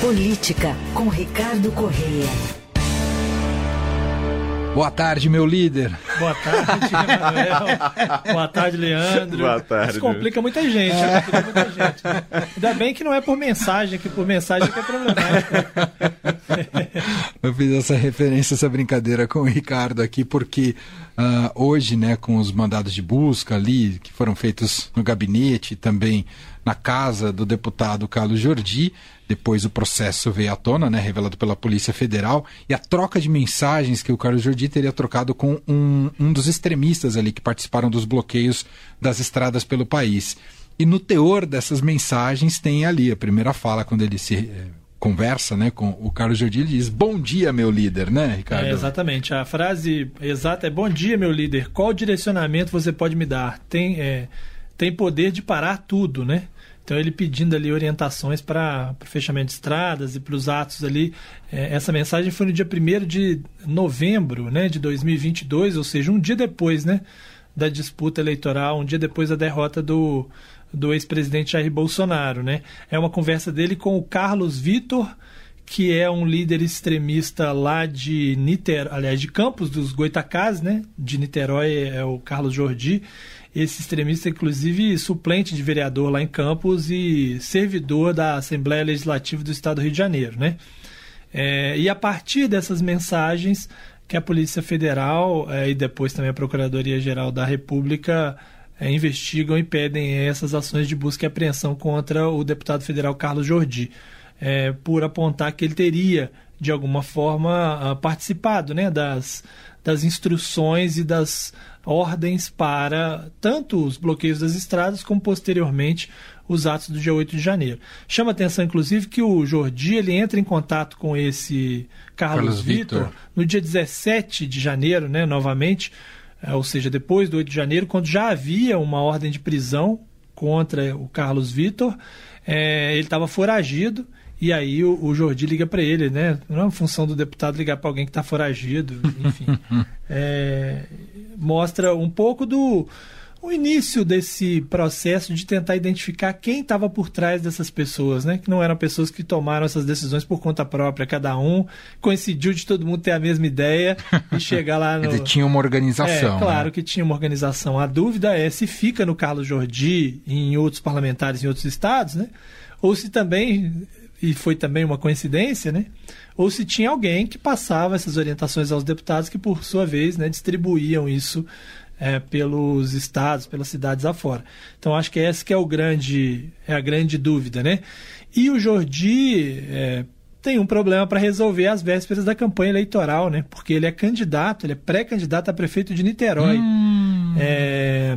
Política, com Ricardo Correia. Boa tarde, meu líder. Boa tarde, Emanuel. Boa tarde, Leandro. Boa tarde. Isso complica muita gente, né? complica muita gente. Ainda bem que não é por mensagem, que por mensagem que é problemático. Eu fiz essa referência, essa brincadeira com o Ricardo aqui, porque uh, hoje, né, com os mandados de busca ali, que foram feitos no gabinete e também na casa do deputado Carlos Jordi, depois o processo veio à tona, né, revelado pela Polícia Federal, e a troca de mensagens que o Carlos Jordi teria trocado com um, um dos extremistas ali que participaram dos bloqueios das estradas pelo país. E no teor dessas mensagens tem ali a primeira fala, quando ele se eh, conversa né, com o Carlos Jordi, ele diz: Bom dia, meu líder, né, Ricardo? É, exatamente. A frase exata é: Bom dia, meu líder. Qual direcionamento você pode me dar? Tem, é, tem poder de parar tudo, né? Então ele pedindo ali orientações para o fechamento de estradas e para os atos ali. É, essa mensagem foi no dia 1 de novembro né, de 2022, ou seja, um dia depois né, da disputa eleitoral, um dia depois da derrota do, do ex-presidente Jair Bolsonaro. Né? É uma conversa dele com o Carlos Vitor, que é um líder extremista lá de Niterói, aliás, de Campos dos Goitacás, né? De Niterói é o Carlos Jordi esse extremista, inclusive, suplente de vereador lá em Campos e servidor da Assembleia Legislativa do Estado do Rio de Janeiro, né? É, e a partir dessas mensagens que a Polícia Federal é, e depois também a Procuradoria-Geral da República é, investigam e pedem essas ações de busca e apreensão contra o deputado federal Carlos Jordi, é, por apontar que ele teria, de alguma forma, ah, participado né, das, das instruções e das ordens para tanto os bloqueios das estradas como posteriormente os atos do dia 8 de janeiro. Chama atenção, inclusive, que o Jordi ele entra em contato com esse Carlos, Carlos Vitor no dia 17 de janeiro, né, novamente, é, ou seja, depois do 8 de janeiro, quando já havia uma ordem de prisão contra o Carlos Vitor. É, ele estava foragido e aí o, o Jordi liga para ele, né? Não é uma função do deputado ligar para alguém que está foragido, enfim. é, mostra um pouco do o início desse processo de tentar identificar quem estava por trás dessas pessoas, né? Que não eram pessoas que tomaram essas decisões por conta própria, cada um coincidiu de todo mundo ter a mesma ideia e chegar lá no. tinha uma organização. É, claro né? que tinha uma organização. A dúvida é se fica no Carlos Jordi e em outros parlamentares em outros estados, né? Ou se também e foi também uma coincidência, né? Ou se tinha alguém que passava essas orientações aos deputados que, por sua vez, né, distribuíam isso é, pelos estados, pelas cidades afora. Então acho que essa que é o grande, é a grande dúvida, né? E o Jordi é, tem um problema para resolver às vésperas da campanha eleitoral, né? Porque ele é candidato, ele é pré-candidato a prefeito de Niterói. Hum. É,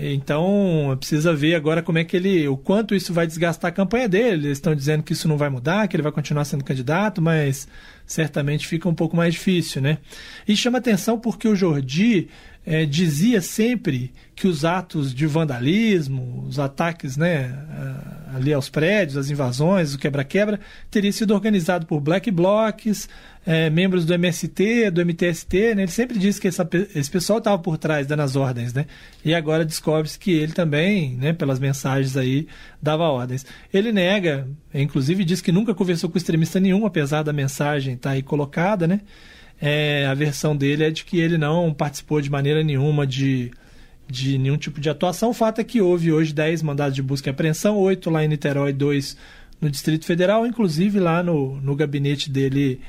então, precisa ver agora como é que ele, o quanto isso vai desgastar a campanha dele. Eles estão dizendo que isso não vai mudar, que ele vai continuar sendo candidato, mas certamente fica um pouco mais difícil, né? E chama atenção porque o Jordi é, dizia sempre que os atos de vandalismo, os ataques né, ali aos prédios, as invasões, o quebra-quebra, teria sido organizado por black blocs, é, membros do MST, do MTST, né? ele sempre disse que essa, esse pessoal estava por trás dando as ordens, né? E agora descobre-se que ele também, né, pelas mensagens aí, dava ordens. Ele nega, inclusive diz que nunca conversou com extremista nenhum, apesar da mensagem estar tá aí colocada, né? É, a versão dele é de que ele não participou de maneira nenhuma de, de nenhum tipo de atuação. O fato é que houve hoje 10 mandados de busca e apreensão, 8 lá em Niterói, 2 no Distrito Federal, inclusive lá no, no gabinete dele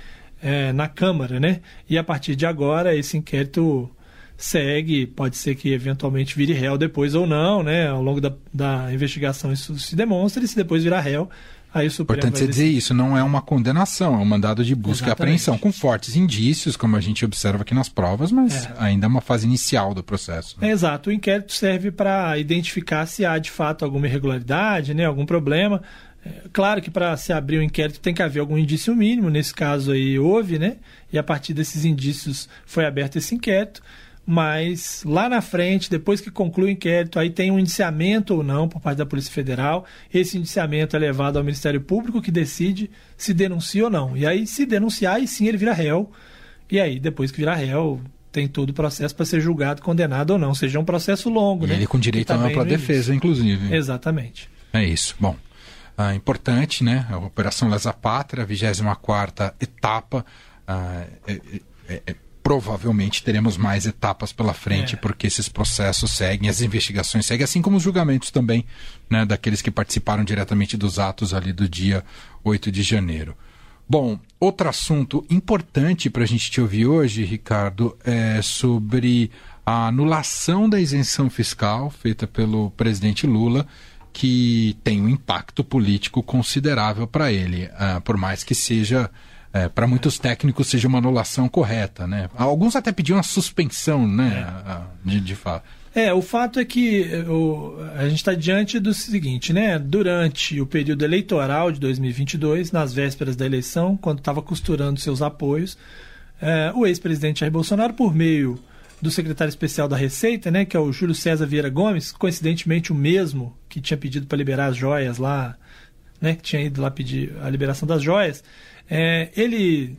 é, na Câmara, né? E a partir de agora esse inquérito segue, pode ser que eventualmente vire réu depois ou não, né? Ao longo da, da investigação isso se demonstra e se depois virar réu, aí o Supremo Importante você dizer isso, não é uma condenação, é um mandado de busca Exatamente. e apreensão, com fortes indícios, como a gente observa aqui nas provas, mas é. ainda é uma fase inicial do processo. Né? É, exato, o inquérito serve para identificar se há de fato alguma irregularidade, né? algum problema, Claro que para se abrir o um inquérito tem que haver algum indício mínimo, nesse caso aí houve, né? E a partir desses indícios foi aberto esse inquérito, mas lá na frente, depois que conclui o inquérito, aí tem um indiciamento ou não por parte da Polícia Federal. Esse indiciamento é levado ao Ministério Público que decide se denuncia ou não. E aí, se denunciar, aí sim ele vira réu. E aí, depois que virar réu, tem todo o processo para ser julgado, condenado ou não. Ou seja, é um processo longo, e né? Ele com direito a ampla defesa, inclusive. Exatamente. É isso. Bom. uh, importante, né? A Operação Lesa Pátria, a 24 etapa. Uh, é, é, é, provavelmente teremos mais etapas pela frente, é. porque esses processos seguem, as investigações seguem, assim como os julgamentos também, né, daqueles que participaram diretamente dos atos ali do dia 8 de janeiro. Bom, outro assunto importante para a gente te ouvir hoje, Ricardo, é sobre a anulação da isenção fiscal feita pelo presidente Lula, que tem um impacto político considerável para ele, uh, por mais que seja é, para muitos técnicos seja uma anulação correta, né? Alguns até pediam uma suspensão, né, é. de, de fato. É, o fato é que o, a gente está diante do seguinte, né? Durante o período eleitoral de 2022, nas vésperas da eleição, quando estava costurando seus apoios, é, o ex-presidente Jair Bolsonaro, por meio do secretário especial da Receita, né, que é o Júlio César Vieira Gomes, coincidentemente o mesmo que tinha pedido para liberar as joias lá, né, que tinha ido lá pedir a liberação das joias, é, ele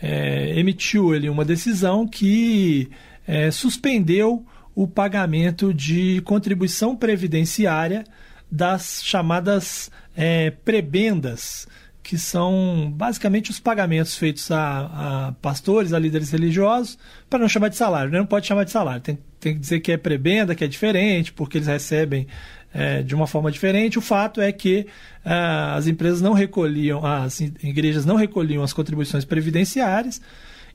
é, emitiu ele uma decisão que é, suspendeu o pagamento de contribuição previdenciária das chamadas é, prebendas, que são basicamente os pagamentos feitos a, a pastores, a líderes religiosos, para não chamar de salário, né? não pode chamar de salário, tem, tem que dizer que é prebenda, que é diferente, porque eles recebem é, de uma forma diferente. O fato é que ah, as empresas não recolhiam, as igrejas não recolhiam as contribuições previdenciárias.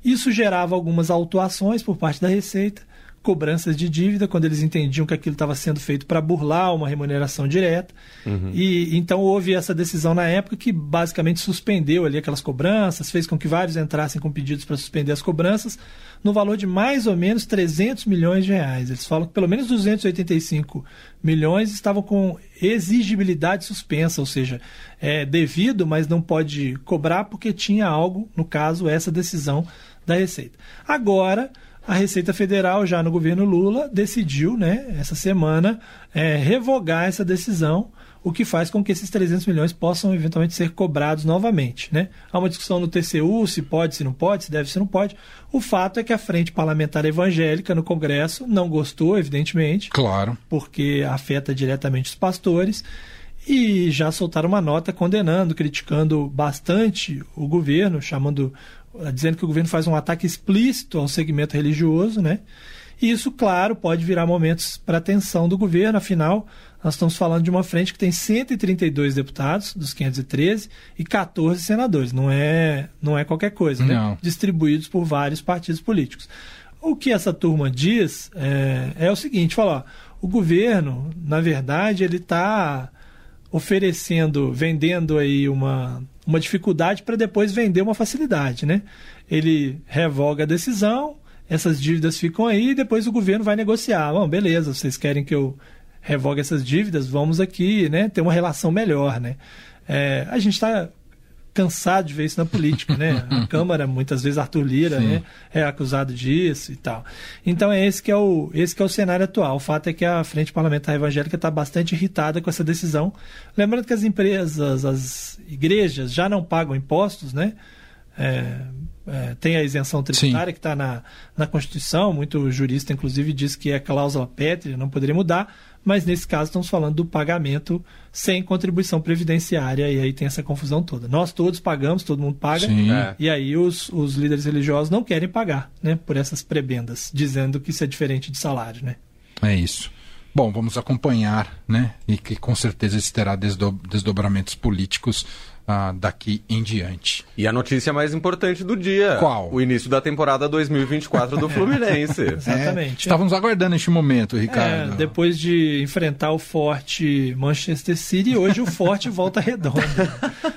Isso gerava algumas autuações por parte da Receita, cobranças de dívida, quando eles entendiam que aquilo estava sendo feito para burlar uma remuneração direta. Uhum. E então houve essa decisão na época que basicamente suspendeu ali aquelas cobranças, fez com que vários entrassem com pedidos para suspender as cobranças, no valor de mais ou menos 300 milhões de reais. Eles falam que pelo menos 285 milhões estavam com exigibilidade suspensa, ou seja, é devido, mas não pode cobrar porque tinha algo, no caso, essa decisão da Receita. Agora, a Receita Federal, já no governo Lula, decidiu, né, essa semana, é, revogar essa decisão o que faz com que esses 300 milhões possam eventualmente ser cobrados novamente. Né? Há uma discussão no TCU se pode, se não pode, se deve, se não pode. O fato é que a Frente Parlamentar Evangélica no Congresso não gostou, evidentemente. Claro. Porque afeta diretamente os pastores. E já soltaram uma nota condenando, criticando bastante o governo, chamando, dizendo que o governo faz um ataque explícito ao segmento religioso, né? E isso, claro, pode virar momentos para atenção do governo, afinal, nós estamos falando de uma frente que tem 132 deputados, dos 513, e 14 senadores. Não é, não é qualquer coisa, né? Distribuídos por vários partidos políticos. O que essa turma diz é, é o seguinte: fala, ó, o governo, na verdade, ele está oferecendo, vendendo aí uma, uma dificuldade para depois vender uma facilidade, né? Ele revoga a decisão, essas dívidas ficam aí e depois o governo vai negociar. Bom, beleza, vocês querem que eu revogue essas dívidas, vamos aqui né, ter uma relação melhor. Né? É, a gente está cansado de ver isso na política, né? A Câmara, muitas vezes, Arthur Lira né, é acusado disso e tal. Então, é esse que é, o, esse que é o cenário atual. O fato é que a Frente Parlamentar Evangélica está bastante irritada com essa decisão. Lembrando que as empresas, as igrejas já não pagam impostos, né? É, é, tem a isenção tributária Sim. que está na, na Constituição, muito jurista, inclusive, diz que é cláusula pétrea, não poderia mudar, mas nesse caso estamos falando do pagamento sem contribuição previdenciária, e aí tem essa confusão toda. Nós todos pagamos, todo mundo paga, é. e aí os, os líderes religiosos não querem pagar né, por essas prebendas, dizendo que isso é diferente de salário. Né? É isso. Bom, vamos acompanhar, né? E que com certeza isso terá desdobramentos políticos ah, daqui em diante. E a notícia mais importante do dia: qual? O início da temporada 2024 do Fluminense. Exatamente. É, estávamos aguardando este momento, Ricardo. É, depois de enfrentar o forte Manchester City, hoje o forte volta redonda.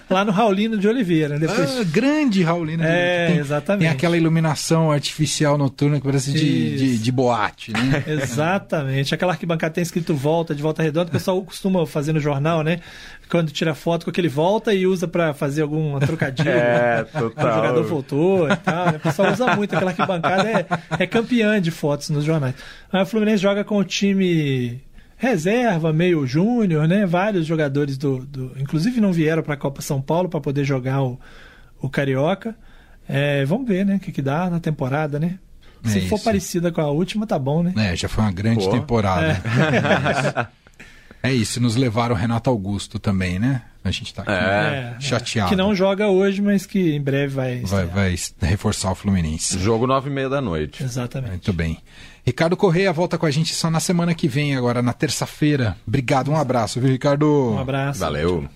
lá no Raulino de Oliveira. Depois... Ah, grande Raulino de é, Tem, exatamente. Tem aquela iluminação artificial noturna que parece de, de, de, boate, né? exatamente. Aquela arquibancada tem escrito volta, de volta redonda, o pessoal costuma fazer no jornal, né? Quando tira foto com aquele volta e usa para fazer algum trocadilho. é, total. O jogador voltou e tal. Né? O pessoal usa muito. Aquela arquibancada é, é campeã de fotos nos jornais. Mas o Fluminense joga com o time reserva, meio júnior, né? Vários jogadores do, do inclusive não vieram para a Copa São Paulo para poder jogar o, o carioca. É, vamos ver, né? O que, que dá na temporada, né? Se é for parecida com a última, tá bom, né? É, já foi uma grande Pô. temporada. É. É isso, nos levaram o Renato Augusto também, né? A gente tá aqui É. chateado. Que não joga hoje, mas que em breve vai. vai, vai reforçar o Fluminense. Jogo nove e meia da noite. Exatamente. Muito bem. Ricardo Correia volta com a gente só na semana que vem, agora na terça-feira. Obrigado, um abraço, viu, Ricardo? Um abraço. Valeu.